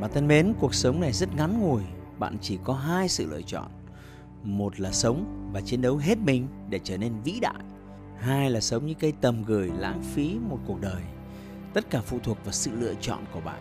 Bạn thân mến, cuộc sống này rất ngắn ngủi, bạn chỉ có hai sự lựa chọn. Một là sống và chiến đấu hết mình để trở nên vĩ đại. Hai là sống như cây tầm gửi lãng phí một cuộc đời. Tất cả phụ thuộc vào sự lựa chọn của bạn.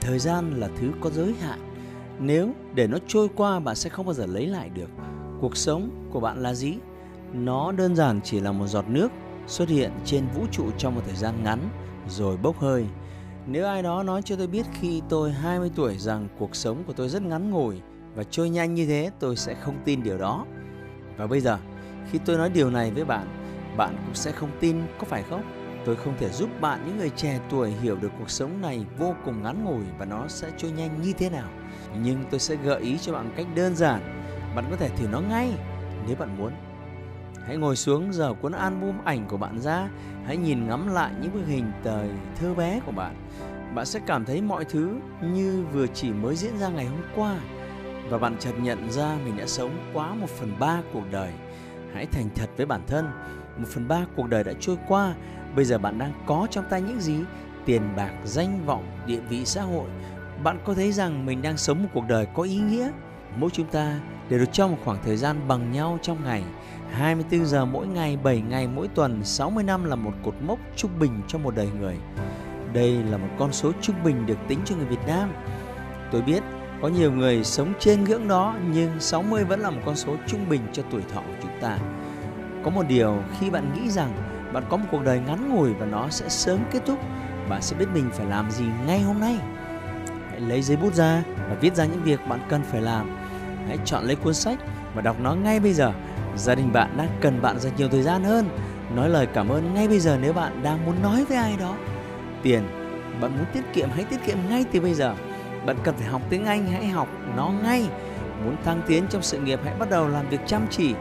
Thời gian là thứ có giới hạn. Nếu để nó trôi qua bạn sẽ không bao giờ lấy lại được. Cuộc sống của bạn là gì? Nó đơn giản chỉ là một giọt nước xuất hiện trên vũ trụ trong một thời gian ngắn rồi bốc hơi nếu ai đó nói cho tôi biết khi tôi 20 tuổi rằng cuộc sống của tôi rất ngắn ngủi và trôi nhanh như thế, tôi sẽ không tin điều đó. Và bây giờ, khi tôi nói điều này với bạn, bạn cũng sẽ không tin, có phải không? Tôi không thể giúp bạn những người trẻ tuổi hiểu được cuộc sống này vô cùng ngắn ngủi và nó sẽ trôi nhanh như thế nào. Nhưng tôi sẽ gợi ý cho bạn cách đơn giản. Bạn có thể thử nó ngay nếu bạn muốn. Hãy ngồi xuống giờ cuốn album ảnh của bạn ra, hãy nhìn ngắm lại những bức hình thời thơ bé của bạn. Bạn sẽ cảm thấy mọi thứ như vừa chỉ mới diễn ra ngày hôm qua và bạn chợt nhận ra mình đã sống quá một phần ba cuộc đời. Hãy thành thật với bản thân, một phần ba cuộc đời đã trôi qua, bây giờ bạn đang có trong tay những gì? Tiền bạc, danh vọng, địa vị xã hội. Bạn có thấy rằng mình đang sống một cuộc đời có ý nghĩa? Mỗi chúng ta để được cho một khoảng thời gian bằng nhau trong ngày 24 giờ mỗi ngày, 7 ngày mỗi tuần, 60 năm là một cột mốc trung bình cho một đời người. Đây là một con số trung bình được tính cho người Việt Nam. Tôi biết có nhiều người sống trên ngưỡng đó nhưng 60 vẫn là một con số trung bình cho tuổi thọ của chúng ta. Có một điều khi bạn nghĩ rằng bạn có một cuộc đời ngắn ngủi và nó sẽ sớm kết thúc, bạn sẽ biết mình phải làm gì ngay hôm nay. Hãy lấy giấy bút ra và viết ra những việc bạn cần phải làm. Hãy chọn lấy cuốn sách và đọc nó ngay bây giờ Gia đình bạn đang cần bạn dành nhiều thời gian hơn. Nói lời cảm ơn ngay bây giờ nếu bạn đang muốn nói với ai đó. Tiền, bạn muốn tiết kiệm hãy tiết kiệm ngay từ bây giờ. Bạn cần phải học tiếng Anh hãy học nó ngay. Muốn thăng tiến trong sự nghiệp hãy bắt đầu làm việc chăm chỉ.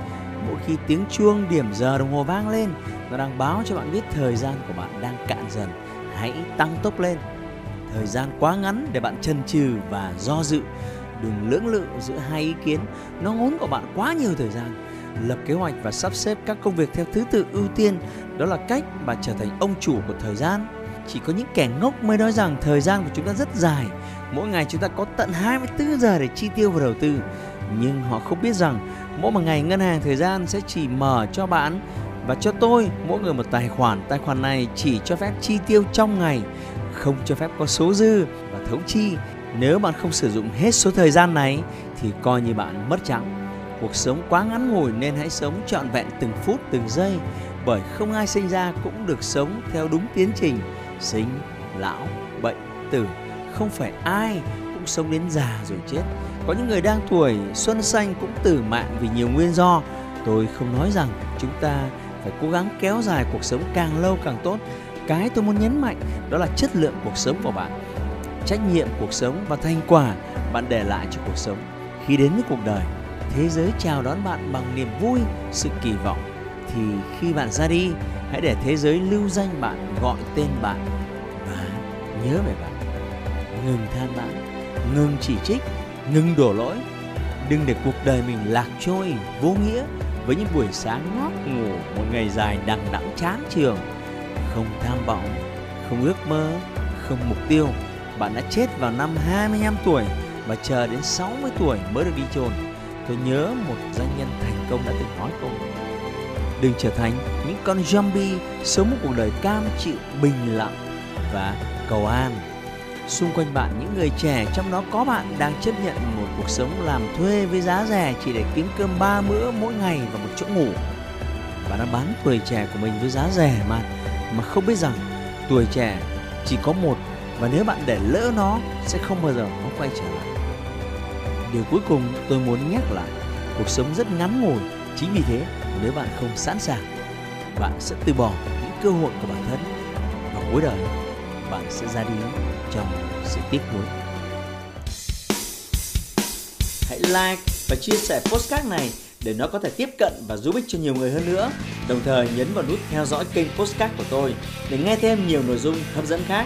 Mỗi khi tiếng chuông điểm giờ đồng hồ vang lên, nó đang báo cho bạn biết thời gian của bạn đang cạn dần. Hãy tăng tốc lên. Thời gian quá ngắn để bạn chần chừ và do dự. Đừng lưỡng lự giữa hai ý kiến, nó ngốn của bạn quá nhiều thời gian. Lập kế hoạch và sắp xếp các công việc theo thứ tự ưu tiên đó là cách mà trở thành ông chủ của thời gian. Chỉ có những kẻ ngốc mới nói rằng thời gian của chúng ta rất dài. Mỗi ngày chúng ta có tận 24 giờ để chi tiêu và đầu tư. Nhưng họ không biết rằng mỗi một ngày ngân hàng thời gian sẽ chỉ mở cho bạn và cho tôi mỗi người một tài khoản. Tài khoản này chỉ cho phép chi tiêu trong ngày không cho phép có số dư và thấu chi nếu bạn không sử dụng hết số thời gian này thì coi như bạn mất trắng Cuộc sống quá ngắn ngủi nên hãy sống trọn vẹn từng phút từng giây bởi không ai sinh ra cũng được sống theo đúng tiến trình sinh, lão, bệnh, tử. Không phải ai cũng sống đến già rồi chết. Có những người đang tuổi xuân xanh cũng tử mạng vì nhiều nguyên do. Tôi không nói rằng chúng ta phải cố gắng kéo dài cuộc sống càng lâu càng tốt. Cái tôi muốn nhấn mạnh đó là chất lượng cuộc sống của bạn. Trách nhiệm cuộc sống và thành quả bạn để lại cho cuộc sống khi đến với cuộc đời thế giới chào đón bạn bằng niềm vui, sự kỳ vọng thì khi bạn ra đi, hãy để thế giới lưu danh bạn, gọi tên bạn và nhớ về bạn. Ngừng than vãn, ngừng chỉ trích, ngừng đổ lỗi. Đừng để cuộc đời mình lạc trôi, vô nghĩa với những buổi sáng ngót ngủ một ngày dài đằng đẵng chán trường. Không tham vọng, không ước mơ, không mục tiêu. Bạn đã chết vào năm 25 tuổi và chờ đến 60 tuổi mới được đi chôn. Tôi nhớ một doanh nhân thành công đã từng nói câu, đừng trở thành những con zombie sống một cuộc đời cam chịu bình lặng và cầu an. Xung quanh bạn, những người trẻ, trong đó có bạn, đang chấp nhận một cuộc sống làm thuê với giá rẻ chỉ để kiếm cơm ba bữa mỗi ngày và một chỗ ngủ. Bạn đã bán tuổi trẻ của mình với giá rẻ mà mà không biết rằng tuổi trẻ chỉ có một và nếu bạn để lỡ nó sẽ không bao giờ nó quay trở lại Điều cuối cùng tôi muốn nhắc lại, cuộc sống rất ngắn ngủi, chính vì thế nếu bạn không sẵn sàng bạn sẽ từ bỏ những cơ hội của bản thân và cuối đời bạn sẽ ra đi trong sự tiếc nuối hãy like và chia sẻ postcard này để nó có thể tiếp cận và giúp ích cho nhiều người hơn nữa. Đồng thời nhấn vào nút theo dõi kênh postcard của tôi để nghe thêm nhiều nội dung hấp dẫn khác.